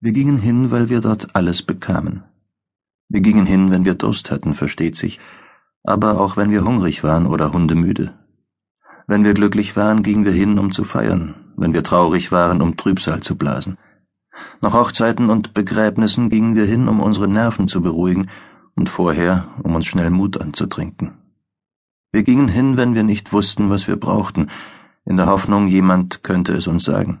Wir gingen hin, weil wir dort alles bekamen. Wir gingen hin, wenn wir Durst hatten, versteht sich, aber auch wenn wir hungrig waren oder hundemüde. Wenn wir glücklich waren, gingen wir hin, um zu feiern, wenn wir traurig waren, um Trübsal zu blasen. Nach Hochzeiten und Begräbnissen gingen wir hin, um unsere Nerven zu beruhigen und vorher, um uns schnell Mut anzutrinken. Wir gingen hin, wenn wir nicht wussten, was wir brauchten, in der Hoffnung, jemand könnte es uns sagen.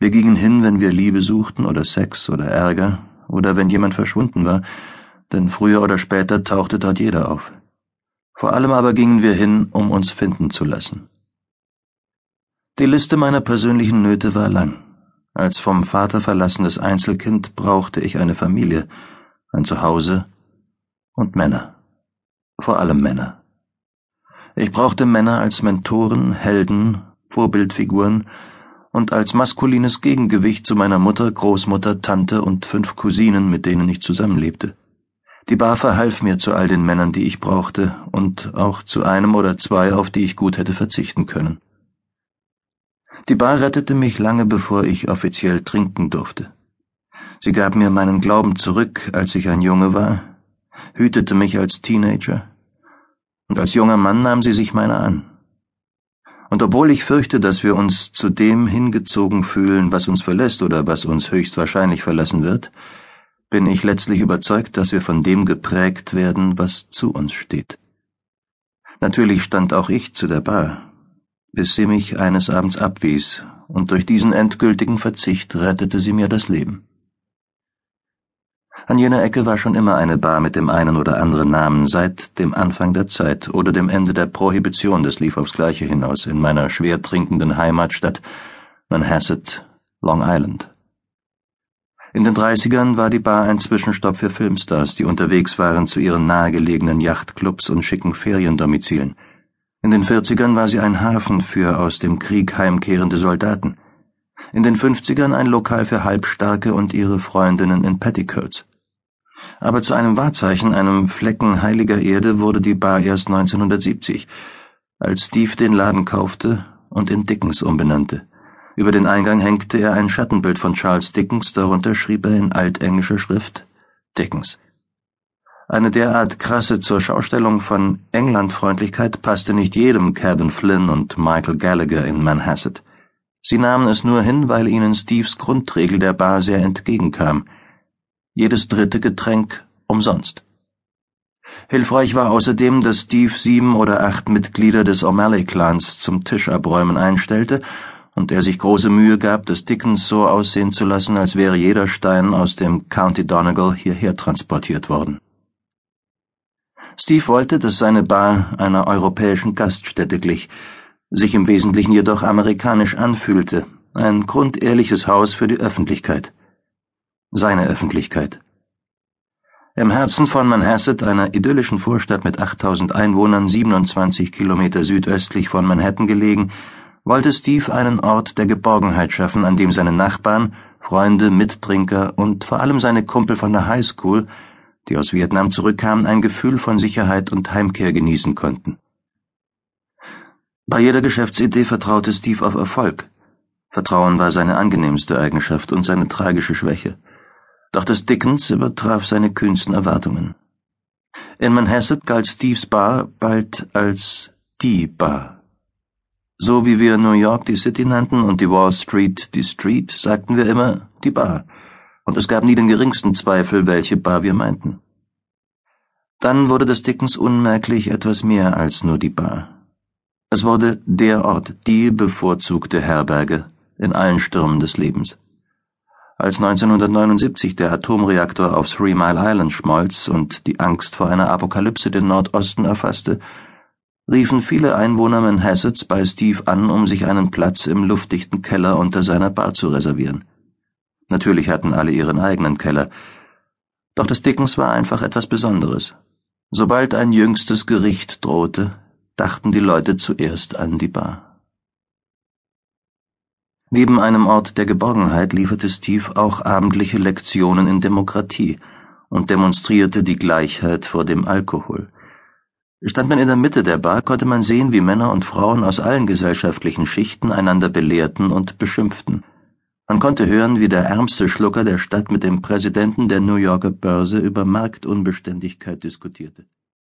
Wir gingen hin, wenn wir Liebe suchten oder Sex oder Ärger oder wenn jemand verschwunden war, denn früher oder später tauchte dort jeder auf. Vor allem aber gingen wir hin, um uns finden zu lassen. Die Liste meiner persönlichen Nöte war lang. Als vom Vater verlassenes Einzelkind brauchte ich eine Familie, ein Zuhause und Männer. Vor allem Männer. Ich brauchte Männer als Mentoren, Helden, Vorbildfiguren, und als maskulines Gegengewicht zu meiner Mutter, Großmutter, Tante und fünf Cousinen, mit denen ich zusammenlebte. Die Bar verhalf mir zu all den Männern, die ich brauchte, und auch zu einem oder zwei, auf die ich gut hätte verzichten können. Die Bar rettete mich lange bevor ich offiziell trinken durfte. Sie gab mir meinen Glauben zurück, als ich ein Junge war, hütete mich als Teenager, und als junger Mann nahm sie sich meiner an und obwohl ich fürchte, dass wir uns zu dem hingezogen fühlen, was uns verlässt oder was uns höchstwahrscheinlich verlassen wird, bin ich letztlich überzeugt, dass wir von dem geprägt werden, was zu uns steht. Natürlich stand auch ich zu der Bar, bis sie mich eines Abends abwies, und durch diesen endgültigen Verzicht rettete sie mir das Leben. An jener Ecke war schon immer eine Bar mit dem einen oder anderen Namen, seit dem Anfang der Zeit oder dem Ende der Prohibition, das lief aufs Gleiche hinaus, in meiner schwer trinkenden Heimatstadt Manhasset, Long Island. In den Dreißigern war die Bar ein Zwischenstopp für Filmstars, die unterwegs waren zu ihren nahegelegenen Yachtclubs und schicken Feriendomizilen. In den Vierzigern war sie ein Hafen für aus dem Krieg heimkehrende Soldaten. In den Fünfzigern ein Lokal für Halbstarke und ihre Freundinnen in Petticoats aber zu einem Wahrzeichen, einem Flecken heiliger Erde wurde die Bar erst 1970, als Steve den Laden kaufte und in Dickens umbenannte. Über den Eingang hängte er ein Schattenbild von Charles Dickens, darunter schrieb er in altenglischer Schrift Dickens. Eine derart krasse zur Schaustellung von Englandfreundlichkeit passte nicht jedem Kevin Flynn und Michael Gallagher in Manhasset. Sie nahmen es nur hin, weil ihnen Steves Grundregel der Bar sehr entgegenkam – jedes dritte Getränk umsonst. Hilfreich war außerdem, dass Steve sieben oder acht Mitglieder des O'Malley-Clans zum Tischabräumen einstellte und er sich große Mühe gab, das Dickens so aussehen zu lassen, als wäre jeder Stein aus dem County Donegal hierher transportiert worden. Steve wollte, dass seine Bar einer europäischen Gaststätte glich, sich im Wesentlichen jedoch amerikanisch anfühlte, ein grundehrliches Haus für die Öffentlichkeit seine Öffentlichkeit. Im Herzen von Manhasset, einer idyllischen Vorstadt mit 8000 Einwohnern, 27 Kilometer südöstlich von Manhattan gelegen, wollte Steve einen Ort der Geborgenheit schaffen, an dem seine Nachbarn, Freunde, Mittrinker und vor allem seine Kumpel von der High School, die aus Vietnam zurückkamen, ein Gefühl von Sicherheit und Heimkehr genießen konnten. Bei jeder Geschäftsidee vertraute Steve auf Erfolg. Vertrauen war seine angenehmste Eigenschaft und seine tragische Schwäche doch das Dickens übertraf seine kühnsten Erwartungen. In Manhasset galt Steves Bar bald als die Bar. So wie wir New York die City nannten und die Wall Street die Street, sagten wir immer die Bar, und es gab nie den geringsten Zweifel, welche Bar wir meinten. Dann wurde das Dickens unmerklich etwas mehr als nur die Bar. Es wurde der Ort, die bevorzugte Herberge in allen Stürmen des Lebens. Als 1979 der Atomreaktor auf Three Mile Island schmolz und die Angst vor einer Apokalypse den Nordosten erfasste, riefen viele Einwohner Manhassets bei Steve an, um sich einen Platz im luftdichten Keller unter seiner Bar zu reservieren. Natürlich hatten alle ihren eigenen Keller, doch das Dickens war einfach etwas Besonderes. Sobald ein jüngstes Gericht drohte, dachten die Leute zuerst an die Bar. Neben einem Ort der Geborgenheit lieferte Steve auch abendliche Lektionen in Demokratie und demonstrierte die Gleichheit vor dem Alkohol. Stand man in der Mitte der Bar, konnte man sehen, wie Männer und Frauen aus allen gesellschaftlichen Schichten einander belehrten und beschimpften. Man konnte hören, wie der ärmste Schlucker der Stadt mit dem Präsidenten der New Yorker Börse über Marktunbeständigkeit diskutierte